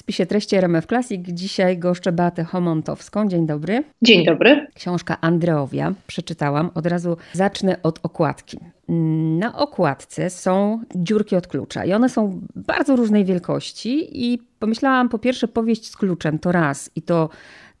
spisie treści RMF Classic. Dzisiaj goszczę Beatę Homontowską. Dzień dobry. Dzień dobry. Książka Andreowia. Przeczytałam. Od razu zacznę od okładki. Na okładce są dziurki od klucza i one są bardzo różnej wielkości i pomyślałam po pierwsze powieść z kluczem to raz i to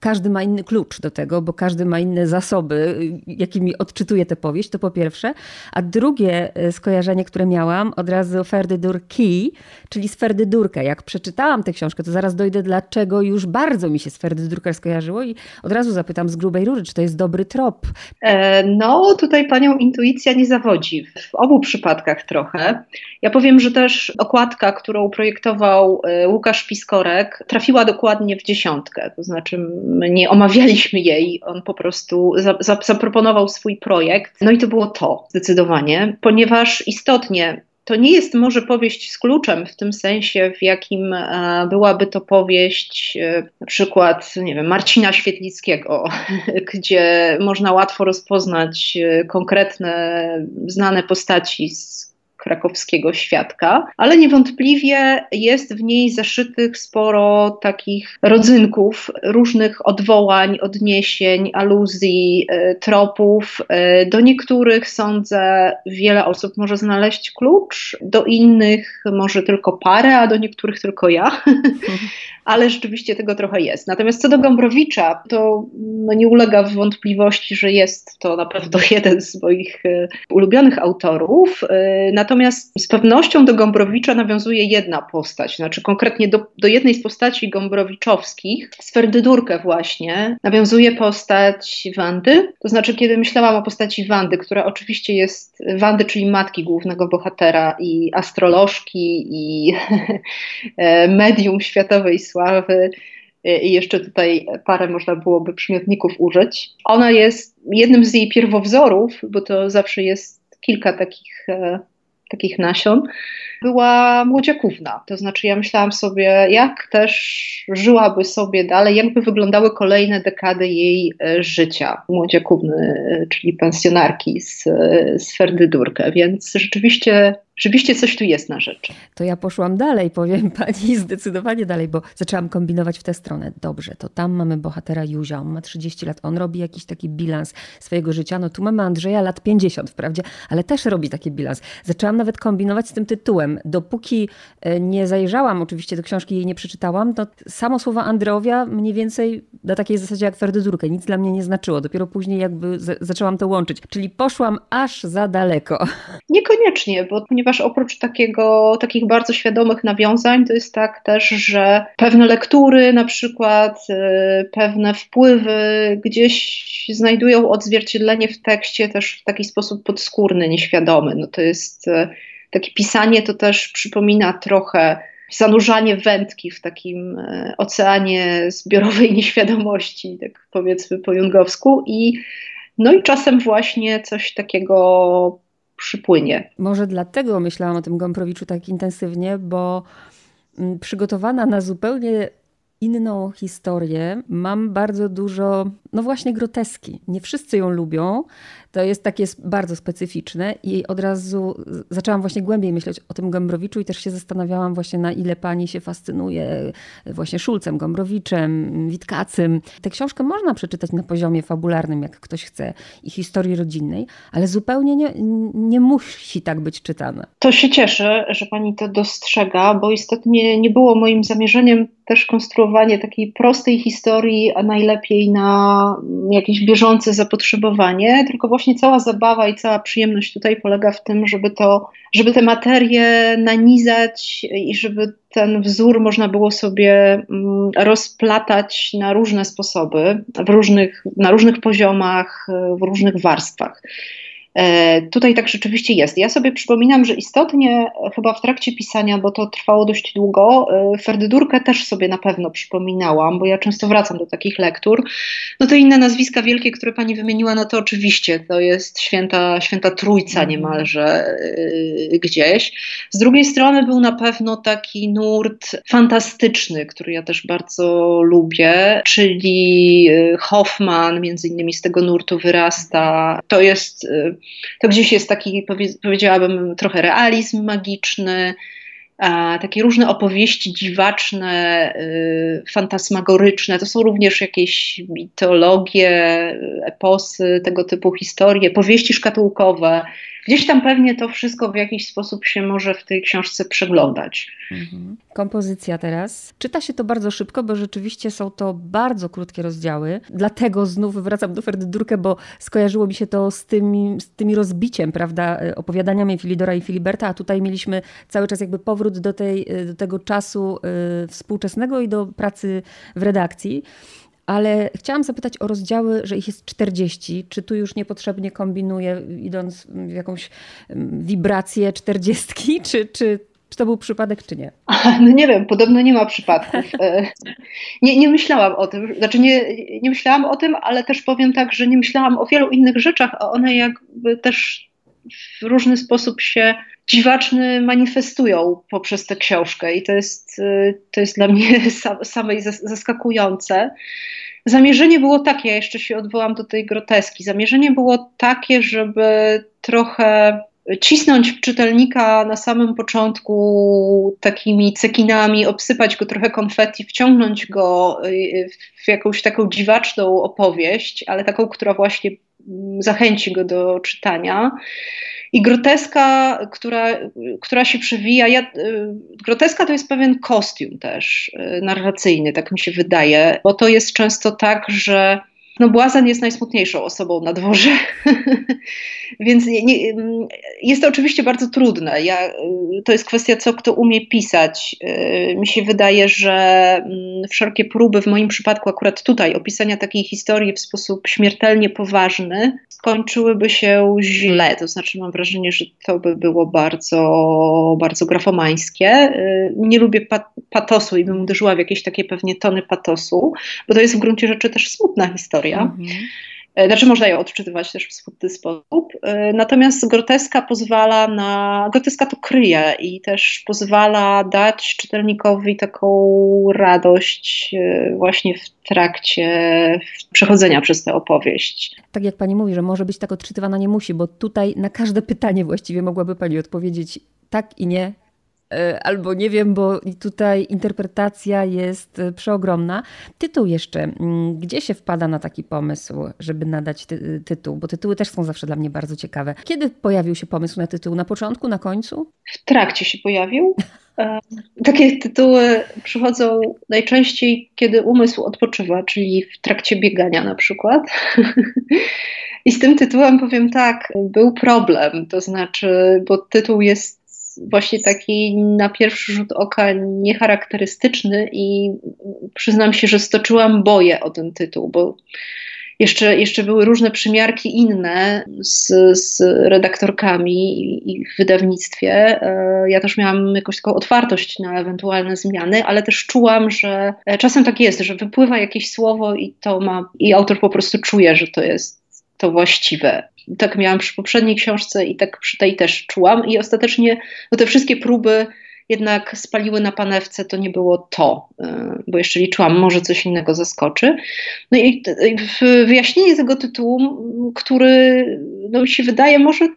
każdy ma inny klucz do tego, bo każdy ma inne zasoby, jakimi odczytuje tę powieść, to po pierwsze. A drugie e, skojarzenie, które miałam, od razu Ferdydur Key, czyli z Ferdydurka. Jak przeczytałam tę książkę, to zaraz dojdę, dlaczego już bardzo mi się z Ferdydurka skojarzyło i od razu zapytam z grubej rury, czy to jest dobry trop. E, no, tutaj panią intuicja nie zawodzi. W obu przypadkach trochę. Ja powiem, że też okładka, którą projektował e, Łukasz Piskorek, trafiła dokładnie w dziesiątkę. To znaczy nie omawialiśmy jej, on po prostu za, za, zaproponował swój projekt. No i to było to, zdecydowanie, ponieważ istotnie to nie jest może powieść z kluczem w tym sensie, w jakim e, byłaby to powieść e, na przykład, nie wiem, Marcina Świetlickiego, gdzie można łatwo rozpoznać e, konkretne, znane postaci z krakowskiego świadka, ale niewątpliwie jest w niej zaszytych sporo takich rodzynków, różnych odwołań, odniesień, aluzji, e, tropów. E, do niektórych sądzę, wiele osób może znaleźć klucz, do innych może tylko parę, a do niektórych tylko ja. ale rzeczywiście tego trochę jest. Natomiast co do Gombrowicza, to no nie ulega wątpliwości, że jest to na pewno jeden z moich e, ulubionych autorów. Natomiast z pewnością do Gombrowicza nawiązuje jedna postać, znaczy konkretnie do, do jednej z postaci gombrowiczowskich, z Ferdydurkę właśnie, nawiązuje postać Wandy. To znaczy, kiedy myślałam o postaci Wandy, która oczywiście jest Wandy, czyli matki głównego bohatera i astrolożki i e, medium światowej sławy, e, i jeszcze tutaj parę można byłoby przymiotników użyć. Ona jest jednym z jej pierwowzorów, bo to zawsze jest kilka takich e, takich nasion, była młodziakówna. To znaczy, ja myślałam sobie, jak też żyłaby sobie dalej, jakby wyglądały kolejne dekady jej e, życia. Młodziakówny, e, czyli pensjonarki z, e, z Ferdydurkę. Więc rzeczywiście rzeczywiście coś tu jest na rzecz. To ja poszłam dalej, powiem pani, zdecydowanie dalej, bo zaczęłam kombinować w tę stronę. Dobrze, to tam mamy bohatera Józia, on ma 30 lat, on robi jakiś taki bilans swojego życia. No tu mamy Andrzeja lat 50 wprawdzie, ale też robi taki bilans. Zaczęłam nawet kombinować z tym tytułem. Dopóki e, nie zajrzałam, oczywiście do książki jej nie przeczytałam, to samo słowo Andreowia mniej więcej na takiej zasadzie jak Ferdydurkę nic dla mnie nie znaczyło. Dopiero później jakby zaczęłam to łączyć. Czyli poszłam aż za daleko. Niekoniecznie, bo ponieważ ponieważ oprócz takiego, takich bardzo świadomych nawiązań, to jest tak też, że pewne lektury, na przykład y, pewne wpływy gdzieś znajdują odzwierciedlenie w tekście też w taki sposób podskórny, nieświadomy. No to jest y, takie pisanie, to też przypomina trochę zanurzanie wędki w takim y, oceanie zbiorowej nieświadomości, tak powiedzmy po jungowsku i no i czasem właśnie coś takiego przypłynie. Może dlatego myślałam o tym Gombrowiczu tak intensywnie, bo mm, przygotowana na zupełnie inną historię, mam bardzo dużo, no właśnie groteski. Nie wszyscy ją lubią, to jest takie bardzo specyficzne i od razu zaczęłam właśnie głębiej myśleć o tym Gombrowiczu i też się zastanawiałam właśnie na ile pani się fascynuje właśnie Szulcem, Gombrowiczem, Witkacym. Tę książkę można przeczytać na poziomie fabularnym, jak ktoś chce, i historii rodzinnej, ale zupełnie nie, nie musi tak być czytane. To się cieszę, że pani to dostrzega, bo istotnie nie było moim zamierzeniem też konstruowanie takiej prostej historii, a najlepiej na jakieś bieżące zapotrzebowanie, tylko właśnie cała zabawa i cała przyjemność tutaj polega w tym, żeby to, żeby te materie nanizać i żeby ten wzór można było sobie mm, rozplatać na różne sposoby, w różnych, na różnych poziomach, w różnych warstwach. E, tutaj tak rzeczywiście jest. Ja sobie przypominam, że istotnie chyba w trakcie pisania, bo to trwało dość długo, e, Ferdydurkę też sobie na pewno przypominałam, bo ja często wracam do takich lektur. No to inne nazwiska wielkie, które pani wymieniła, no to oczywiście to jest święta, święta trójca niemalże yy, gdzieś. Z drugiej strony był na pewno taki nurt fantastyczny, który ja też bardzo lubię, czyli Hoffman między innymi z tego nurtu wyrasta. To jest to gdzieś jest taki, powiedziałabym, trochę realizm magiczny. takie różne opowieści dziwaczne, y, fantasmagoryczne. To są również jakieś mitologie, eposy, tego typu historie, powieści szkatułkowe. Gdzieś tam pewnie to wszystko w jakiś sposób się może w tej książce przeglądać. Mhm. Kompozycja teraz. Czyta się to bardzo szybko, bo rzeczywiście są to bardzo krótkie rozdziały. Dlatego znów wracam do Ferdydurkę, bo skojarzyło mi się to z tymi, z tymi rozbiciem, prawda, opowiadaniami Filidora i Filiberta, a tutaj mieliśmy cały czas jakby powrót do, tej, do tego czasu y, współczesnego i do pracy w redakcji. Ale chciałam zapytać o rozdziały, że ich jest 40. Czy tu już niepotrzebnie kombinuję, idąc w jakąś wibrację 40, czy, czy, czy to był przypadek, czy nie? No nie wiem, podobno nie ma przypadków. E, nie, nie myślałam o tym, znaczy nie, nie myślałam o tym, ale też powiem tak, że nie myślałam o wielu innych rzeczach, a one jakby też w różny sposób się dziwaczny manifestują poprzez tę książkę i to jest, e, to jest dla mnie samej zaskakujące. Zamierzenie było takie, ja jeszcze się odwołam do tej groteski, zamierzenie było takie, żeby trochę cisnąć czytelnika na samym początku takimi cekinami, obsypać go trochę konfetti, wciągnąć go y, w jakąś taką dziwaczną opowieść, ale taką, która właśnie zachęci go do czytania. I groteska, która, która się przewija, ja, y, groteska to jest pewien kostium też y, narracyjny, tak mi się wydaje, bo to jest często tak, że no błazen jest najsmutniejszą osobą na dworze, więc nie, nie, jest to oczywiście bardzo trudne. Ja, to jest kwestia, co kto umie pisać. Mi się wydaje, że mm, wszelkie próby, w moim przypadku akurat tutaj, opisania takiej historii w sposób śmiertelnie poważny, skończyłyby się źle. To znaczy, mam wrażenie, że to by było bardzo, bardzo grafomańskie. Nie lubię patosu i bym uderzyła w jakieś takie pewnie tony patosu, bo to jest w gruncie rzeczy też smutna historia historia. Mhm. E, znaczy można ją odczytywać też w smutny sposób. E, natomiast groteska pozwala na. Groteska to kryje i też pozwala dać czytelnikowi taką radość e, właśnie w trakcie przechodzenia przez tę opowieść. Tak jak pani mówi, że może być tak odczytywana, nie musi, bo tutaj na każde pytanie właściwie mogłaby pani odpowiedzieć tak i nie, albo nie wiem, bo tutaj interpretacja jest e, przeogromna. Tytuł jeszcze. Mm, gdzie się wpada na taki pomysł, żeby nadać ty tytuł? Bo tytuły też są zawsze dla mnie bardzo ciekawe. Kiedy pojawił się pomysł na tytuł? Na początku, na końcu? W trakcie się pojawił. E, takie tytuły przychodzą najczęściej, kiedy umysł odpoczywa, czyli w trakcie biegania na przykład. I z tym tytułem powiem tak, był problem, to znaczy, bo tytuł jest właśnie taki na pierwszy rzut oka niecharakterystyczny i przyznam się, że stoczyłam boję o ten tytuł, bo jeszcze, jeszcze były różne przymiarki inne z, z redaktorkami i w wydawnictwie. E, ja też miałam jakąś taką otwartość na ewentualne zmiany, ale też czułam, że czasem tak jest, że wypływa jakieś słowo i to ma, i autor po prostu czuje, że to jest to właściwe tak miałam przy poprzedniej książce i tak przy tej też czułam. I ostatecznie no te wszystkie próby jednak spaliły na panewce, to nie było to, y, bo jeszcze liczyłam, może coś innego zaskoczy. No i wyjaśnienie tego tytułu, który no mi się wydaje, może,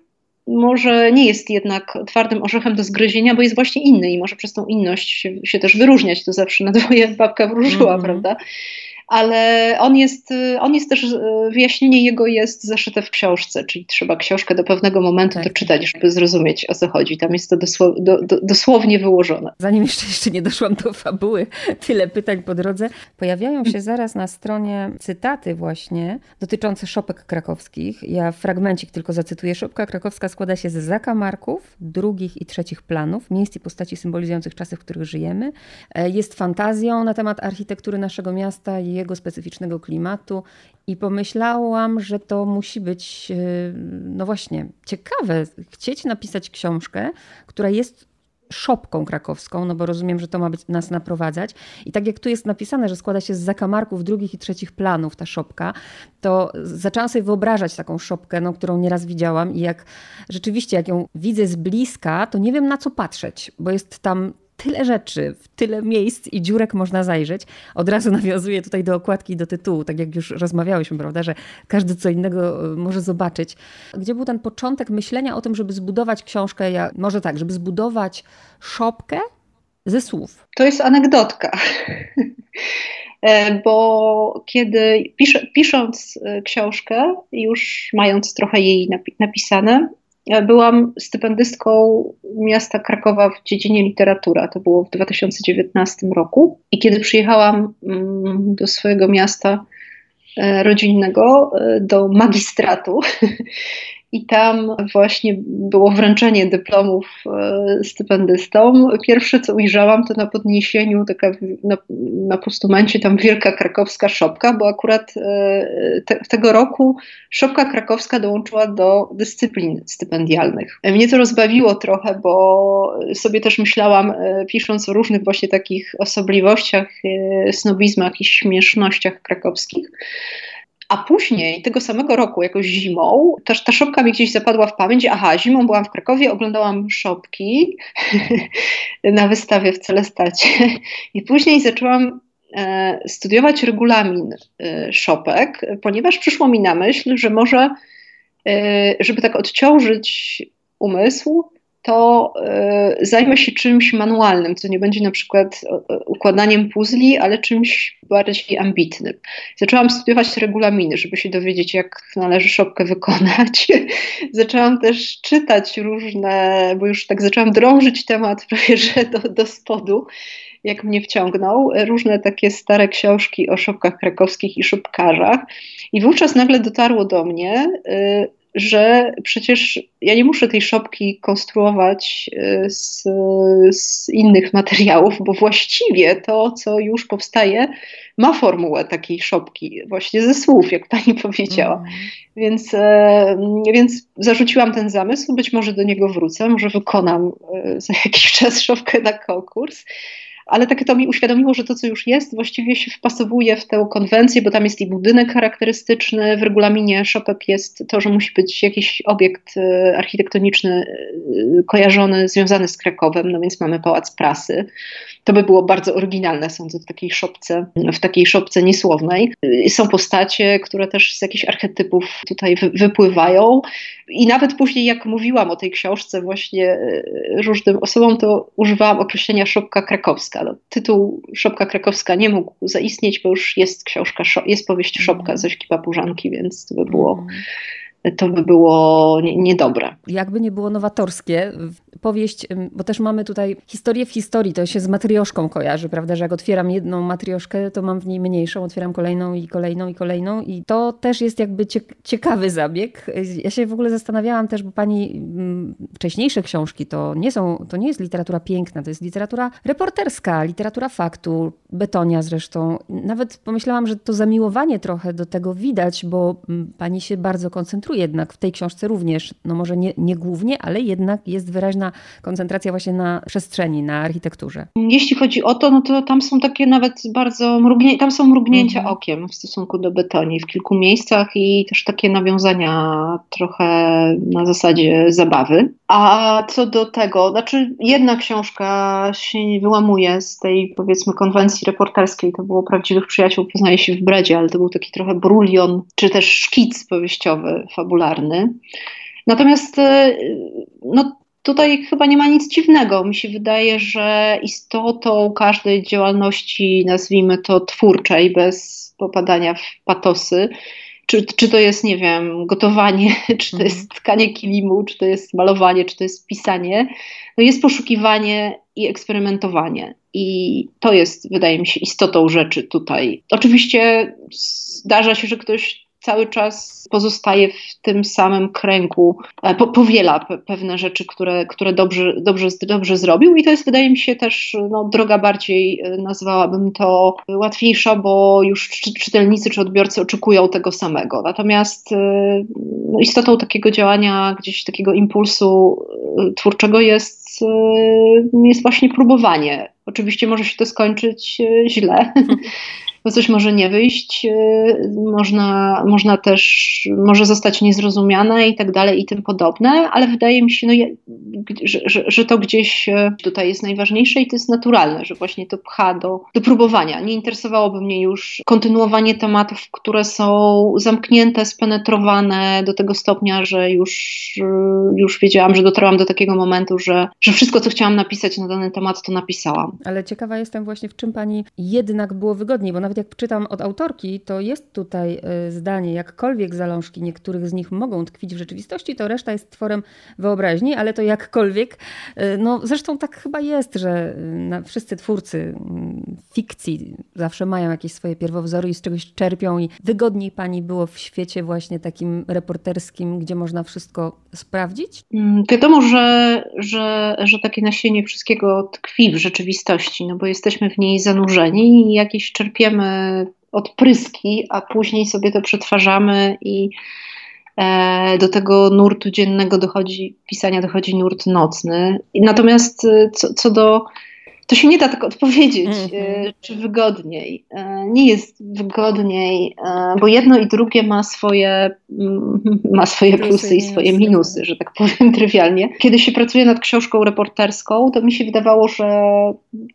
może nie jest jednak twardym orzechem do zgryzienia, bo jest właśnie inny i może przez tą inność się, się też wyróżniać. To zawsze na dwoje babka wróżyła, mm -hmm. prawda? Ale on jest, on jest też, wyjaśnienie jego jest zaszyte w książce, czyli trzeba książkę do pewnego momentu tak. doczytać, żeby zrozumieć o co chodzi. Tam jest to dosło, do, do, dosłownie wyłożone. Zanim jeszcze, jeszcze nie doszłam do fabuły, tyle pytań po drodze. Pojawiają się zaraz na stronie cytaty właśnie dotyczące szopek krakowskich. Ja fragmencik tylko zacytuję. Szopka krakowska składa się z zakamarków, drugich i trzecich planów, miejsc i postaci symbolizujących czasy, w których żyjemy. E, jest fantazją na temat architektury naszego miasta i jego specyficznego klimatu i pomyślałam, że to musi być, e, no właśnie, ciekawe, chcieć napisać książkę, która jest szopką krakowską, no bo rozumiem, że to ma być, nas naprowadzać. I tak jak tu jest napisane, że składa się z zakamarków drugich i trzecich planów ta szopka, to zaczęłam sobie wyobrażać taką szopkę, no, którą nieraz widziałam i jak rzeczywiście, jak ją widzę z bliska, to nie wiem na co patrzeć, bo jest tam tyle rzeczy, w tyle miejsc i dziurek można zajrzeć. Od razu nawiązuję tutaj do okładki do tytułu, tak jak już rozmawiałyśmy, prawda, że każdy co innego e, może zobaczyć. Gdzie był ten początek myślenia o tym, żeby zbudować książkę, ja, może tak, żeby zbudować szopkę ze słów? To jest anegdotka. E, bo kiedy pisząc e, książkę, już mając trochę jej napisane, byłam stypendystką miasta Krakowa w dziedzinie literatura. To było w 2019 roku. I kiedy przyjechałam mm, do swojego miasta e, rodzinnego, do magistratu, i tam właśnie było wręczenie dyplomów e, stypendystom. Pierwsze, co ujrzałam, to na podniesieniu, taka na, na postumencie tam wielka krakowska szopka, bo akurat e, te, tego roku szopka krakowska dołączyła do dyscyplin stypendialnych. Mnie to rozbawiło trochę, bo sobie też myślałam, e, pisząc o różnych właśnie takich osobliwościach, snobizmach i śmiesznościach krakowskich, a później, tego samego roku, jakoś zimą, ta, ta szopka mi gdzieś zapadła w pamięć. Aha, zimą byłam w Krakowie, oglądałam szopki na wystawie w Celestacie. I później zaczęłam e, studiować regulamin e, szopek, ponieważ przyszło mi na myśl, że może, e, żeby tak odciążyć umysł, to y, zajmę się czymś manualnym, co nie będzie na przykład układaniem puzli, ale czymś bardziej ambitnym. Zaczęłam studiować regulaminy, żeby się dowiedzieć, jak należy szopkę wykonać. zaczęłam też czytać różne, bo już tak zaczęłam drążyć temat prawie że do, do spodu, jak mnie wciągnął, różne takie stare książki o szopkach krakowskich i szopkarzach. I wówczas nagle dotarło do mnie, y, że przecież ja nie muszę tej szopki konstruować y, z, z, innych materiałów, bo właściwie to, co już powstaje, ma formułę takiej szopki, właśnie ze słów, jak pani powiedziała. Mm. Więc, e, więc zarzuciłam ten zamysł, być może do niego wrócę, może wykonam e, za jakiś czas szopkę na konkurs ale takie to mi uświadomiło, że to, co już jest, właściwie się wpasowuje w tę konwencję, bo tam jest i budynek charakterystyczny, w regulaminie szopek jest to, że musi być jakiś obiekt e, architektoniczny e, kojarzony, związany z Krakowem, no więc mamy Pałac Prasy. To by było bardzo oryginalne, sądzę, w takiej szopce, w takiej szopce niesłownej. E, są postacie, które też z jakichś archetypów tutaj wypływają. I nawet później, jak mówiłam o tej książce właśnie różnym osobom, to używałam określenia szopka krakowska krakowska. No, tytuł Szopka krakowska nie mógł zaistnieć, bo już jest książka, jest powieść Szopka mm. Zośki Papużanki, więc to by było mm to by było niedobre. Jakby nie było nowatorskie, powieść, bo też mamy tutaj historię w historii, to się z matrioszką kojarzy, prawda, że jak otwieram jedną matrioszkę, to mam w niej mniejszą, otwieram kolejną i kolejną i kolejną i to też jest jakby ciekawy zabieg. Ja się w ogóle zastanawiałam też, bo pani wcześniejsze książki to nie są, to nie jest literatura piękna, to jest literatura reporterska, literatura faktu, Betonia zresztą. Nawet pomyślałam, że to zamiłowanie trochę do tego widać, bo pani się bardzo koncentruje jednak w tej książce również, no może nie, nie głównie, ale jednak jest wyraźna koncentracja właśnie na przestrzeni, na architekturze. Jeśli chodzi o to, no to tam są takie nawet bardzo mrugnięcia, tam są mrugnięcia mhm. okiem w stosunku do betoni w kilku miejscach i też takie nawiązania trochę na zasadzie zabawy. A co do tego, znaczy jedna książka się wyłamuje z tej powiedzmy konwencji reporterskiej, to było Prawdziwych Przyjaciół poznaje się w Bredzie, ale to był taki trochę brulion, czy też szkic powieściowy, fabularny. Natomiast e, no, tutaj chyba nie ma nic dziwnego. Mi się wydaje, że istotą każdej działalności, nazwijmy to twórczej, bez popadania w patosy, czy, czy to jest, nie wiem, gotowanie, czy to jest mhm. tkanie kilimu, czy to jest malowanie, czy to jest pisanie, no jest poszukiwanie i eksperymentowanie. I to jest, wydaje mi się, istotą rzeczy tutaj. Oczywiście zdarza się, że ktoś cały czas pozostaje w tym samym kręgu, e, po, powiela pe, pewne rzeczy, które, które dobrze, dobrze, dobrze zrobił i to jest wydaje mi się też no, droga bardziej, e, nazwałabym to łatwiejsza, bo już czy, czytelnicy czy odbiorcy oczekują tego samego. Natomiast e, no, istotą takiego działania, gdzieś takiego impulsu twórczego jest, jest właśnie próbowanie. Oczywiście może się to skończyć źle. bo coś może nie wyjść, y, można, można też, może zostać niezrozumiane i tak dalej i tym podobne, ale wydaje mi się, no, że, że, że to gdzieś y, tutaj jest najważniejsze i to jest naturalne, że właśnie to pcha do, do próbowania. Nie interesowałoby mnie już kontynuowanie tematów, które są zamknięte, spenetrowane do tego stopnia, że już, y, już wiedziałam, że dotarłam do takiego momentu, że, że wszystko, co chciałam napisać na dany temat, to napisałam. Ale ciekawa jestem właśnie, w czym pani jednak było wygodniej, bo nawet jak czytam od autorki, to jest tutaj y, zdanie, jakkolwiek zalążki niektórych z nich mogą tkwić w rzeczywistości, to reszta jest tworem wyobraźni, ale to jakkolwiek, y, no zresztą tak chyba jest, że wszyscy twórcy mm, fikcji zawsze mają jakieś swoje pierwowzory i z czegoś czerpią i wygodniej pani było w świecie właśnie takim reporterskim, gdzie można wszystko sprawdzić? Mm, wiadomo, że, że, że takie nasienie wszystkiego tkwi w rzeczywistości, no bo jesteśmy w niej zanurzeni i jakieś czerpiemy odpryski, a później sobie to przetwarzamy i e, do tego nurtu dziennego dochodzi, pisania dochodzi nurt nocny. Natomiast e, co, co do to się nie da tak odpowiedzieć, mm-hmm. czy wygodniej. Nie jest wygodniej, bo jedno i drugie ma swoje, mm, ma swoje plusy i swoje minusy, tak. że tak powiem trywialnie. Kiedy się pracuje nad książką reporterską, to mi się wydawało, że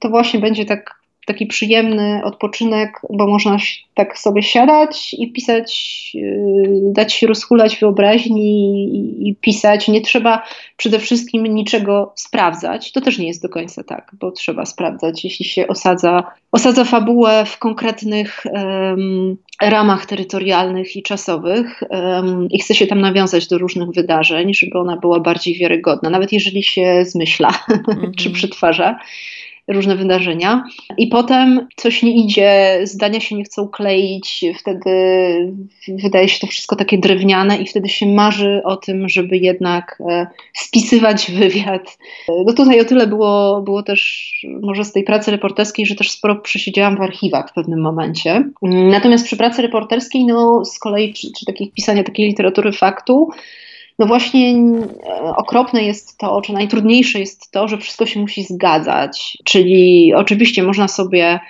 to właśnie będzie tak taki przyjemny odpoczynek, bo można tak sobie siadać i pisać, yy, dać się rozhulać wyobraźni i, i pisać. Nie trzeba przede wszystkim niczego sprawdzać. To też nie jest do końca tak, bo trzeba sprawdzać, jeśli się osadza, osadza fabułę w konkretnych um, ramach terytorialnych i czasowych um, i chce się tam nawiązać do różnych wydarzeń, żeby ona była bardziej wiarygodna, nawet jeżeli się zmyśla mm -hmm. czy przetwarza różne wydarzenia. I potem coś nie idzie, zdania się nie chcą kleić, wtedy wydaje się to wszystko takie drewniane i wtedy się marzy o tym, żeby jednak e, spisywać wywiad. No tutaj o tyle było, było też może z tej pracy reporterskiej, że też sporo przesiedziałam w archiwach w pewnym momencie. Natomiast przy pracy reporterskiej, no z kolei, czy, czy takich pisania takiej literatury faktu, no właśnie e, okropne jest to, czy najtrudniejsze jest to, że wszystko się musi zgadzać. Czyli oczywiście można sobie,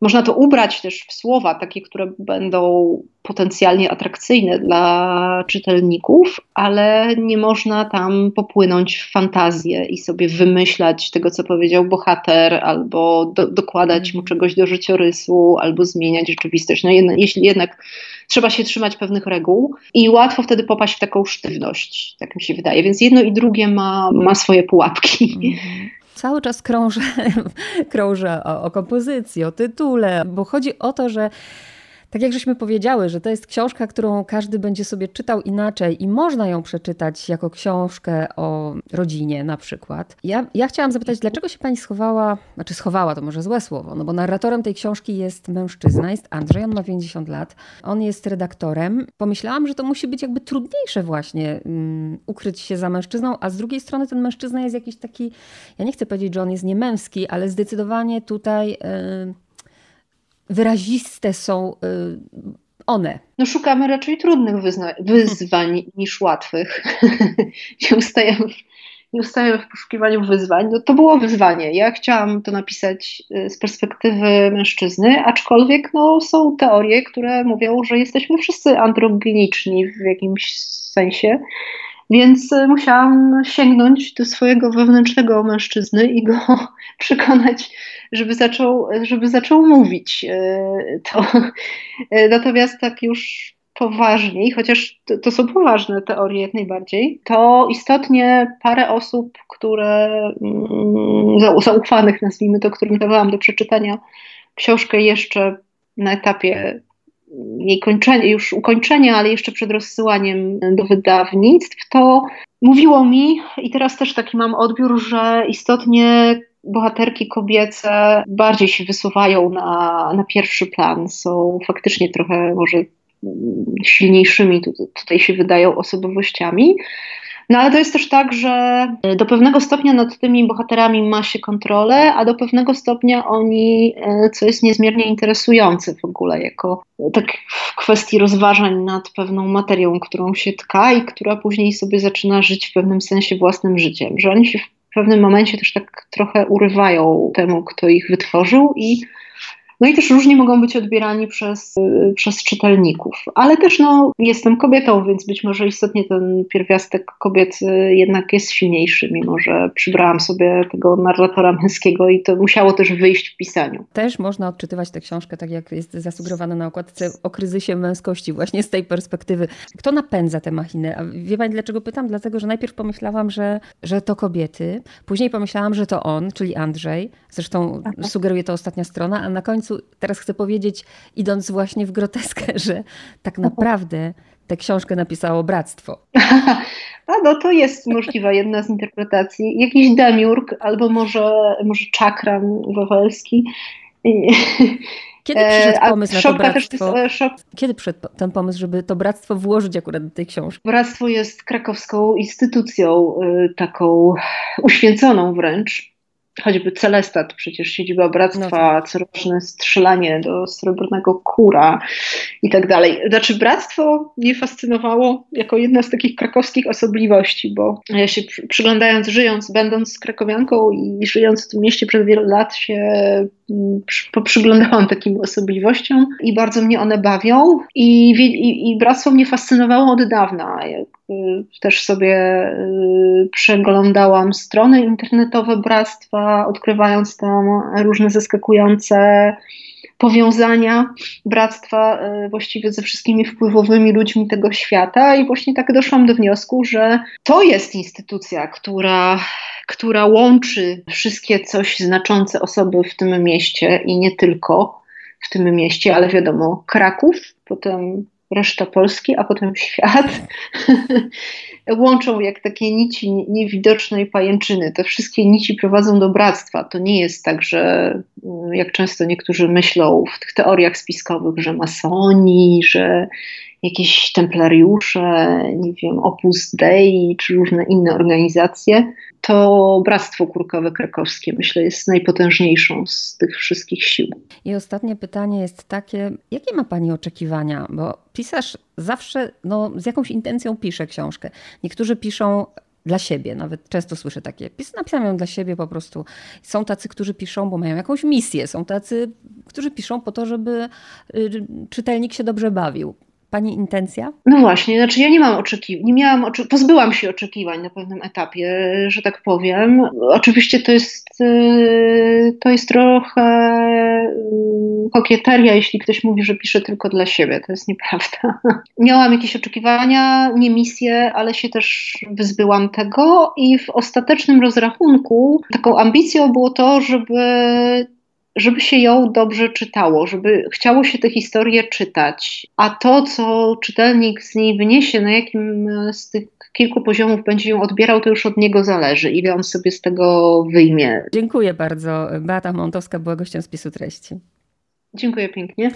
można to ubrać też w słowa takie, które będą potencjalnie atrakcyjne dla czytelników, ale nie można tam popłynąć w fantazję i sobie wymyślać tego, co powiedział bohater, albo do, dokładać mu czegoś do życiorysu, albo zmieniać rzeczywistość. No jedna, jeśli jednak trzeba się trzymać pewnych reguł i łatwo wtedy popaść w taką sztywność, tak mi się wydaje. Więc jedno i drugie ma, ma swoje pułapki. Mhm cały czas krążę, krążę o, o, kompozycji, o tytule, bo chodzi o to, że tak jak żeśmy powiedziały, że to jest książka, którą każdy będzie sobie czytał inaczej i można ją przeczytać jako książkę o rodzinie na przykład. Ja, ja chciałam zapytać, dlaczego się pani schowała, znaczy schowała to może złe słowo, no bo narratorem tej książki jest mężczyzna, jest Andrzej, on ma 50 lat, on jest redaktorem. Pomyślałam, że to musi być jakby trudniejsze właśnie um, ukryć się za mężczyzną, a z drugiej strony ten mężczyzna jest jakiś taki, ja nie chcę powiedzieć, że on jest niemęski, ale zdecydowanie tutaj... Yy, wyraziste są y, one. No szukamy raczej trudnych wyzwań niż łatwych. nie, ustajemy, nie ustajemy w poszukiwaniu wyzwań. No to było wyzwanie. Ja chciałam to napisać y, z perspektywy mężczyzny, aczkolwiek no, są teorie, które mówią, że jesteśmy wszyscy androgeniczni w jakimś sensie. Więc y, musiałam sięgnąć do swojego wewnętrznego mężczyzny i go przekonać, żeby zaczął, żeby zaczął mówić. Y, to, y, natomiast tak już poważniej, chociaż to, to, są poważne teorie jak najbardziej, to istotnie parę osób, które mm, zaufanych, nazwijmy to, którym dawałam do przeczytania książkę jeszcze na etapie jej kończenia, już ukończenia, ale jeszcze przed rozsyłaniem do wydawnictw, to mówiło mi, i teraz też taki mam odbiór, że istotnie bohaterki kobiece bardziej się wysuwają na, na pierwszy plan, są faktycznie trochę może silniejszymi, tutaj się wydają osobowościami. No ale to jest też tak, że do pewnego stopnia nad tymi bohaterami ma się kontrolę, a do pewnego stopnia oni, e, co jest niezmiernie interesujące w ogóle, jako tak w kwestii rozważań nad pewną materią, którą się tka i która później sobie zaczyna żyć w pewnym sensie własnym życiem, że oni się w pewnym momencie też tak trochę urywają temu, kto ich wytworzył i No i też różnie mogą być odbierani przez, przez czytelników. Ale też no, jestem kobietą, więc być może istotnie ten pierwiastek kobiet jednak jest silniejszy, mimo że przybrałam sobie tego narratora męskiego i to musiało też wyjść w pisaniu. Też można odczytywać tę książkę, tak jak jest zasugerowane na okładce, o kryzysie męskości, właśnie z tej perspektywy. Kto napędza tę machinę? A wie Pani, dlaczego pytam? Dlatego, że najpierw pomyślałam, że, że to kobiety, później pomyślałam, że to on, czyli Andrzej. Zresztą Aha. sugeruje to ostatnia strona, a na końcu teraz chcę powiedzieć, idąc właśnie w groteskę, że tak naprawdę tę książkę napisało bractwo. A no to jest możliwa jedna z interpretacji. Jakiś demiurg albo może, może czakran wawelski. Kiedy przyszedł e, pomysł na to bractwo? Szok... Kiedy przyszedł ten pomysł, żeby to bractwo włożyć akurat do tej książki? Bractwo jest krakowską instytucją, y, taką uświęconą wręcz choćby Celestat, przecież siedziba bractwa, no tak. coroczne strzelanie do srebrnego kura i tak dalej. Znaczy bractwo mnie fascynowało jako jedna z takich krakowskich osobliwości, bo ja się przyglądając, żyjąc, będąc krakowianką i żyjąc w tym mieście przez wiele lat się mm, poprzyglądałam takim osobliwościom i bardzo mnie one bawią i, i, i bractwo mnie fascynowało od dawna. Y, też sobie y, przeglądałam strony internetowe bractwa, odkrywając tam różne zaskakujące powiązania bractwa y, właściwie ze wszystkimi wpływowymi ludźmi tego świata. I właśnie tak doszłam do wniosku, że to jest instytucja, która, która łączy wszystkie coś znaczące osoby w tym mieście i nie tylko w tym mieście, ale wiadomo, Kraków, potem reszta Polski, a potem świat, łączą jak takie nici niewidocznej pajęczyny. Te wszystkie nici prowadzą do bractwa. To nie jest tak, że mm, jak często niektórzy myślą w tych teoriach spiskowych, że masoni, że jakieś templariusze, nie wiem, Opus Dei czy różne inne organizacje, to Bractwo Kurkowe Krakowskie, myślę, jest najpotężniejszą z tych wszystkich sił. I ostatnie pytanie jest takie, jakie ma Pani oczekiwania? Bo pisarz zawsze no, z jakąś intencją pisze książkę. Niektórzy piszą dla siebie. Nawet często słyszę takie, napisałem ją dla siebie po prostu. Są tacy, którzy piszą, bo mają jakąś misję. Są tacy, którzy piszą po to, żeby y, czytelnik się dobrze bawił. Pani intencja? No właśnie, znaczy ja nie mam oczekiwań, nie miałam, oczy... pozbyłam się oczekiwań na pewnym etapie, że tak powiem. Oczywiście to jest, y, to jest trochę y, kokieteria, jeśli ktoś mówi, że pisze tylko dla siebie. To jest nieprawda. Miałam jakieś oczekiwania, nie misje, ale się też wyzbyłam tego i w ostatecznym rozrachunku taką ambicją było to, żeby żeby się ją dobrze czytało, żeby chciało się tę historię czytać. A to, co czytelnik z niej wyniesie, na jakim z tych kilku poziomów będzie ją odbierał, to już od niego zależy, ile on sobie z tego wyjmie. Dziękuję bardzo. Beata Montowska była gościem spisu treści. Dziękuję pięknie.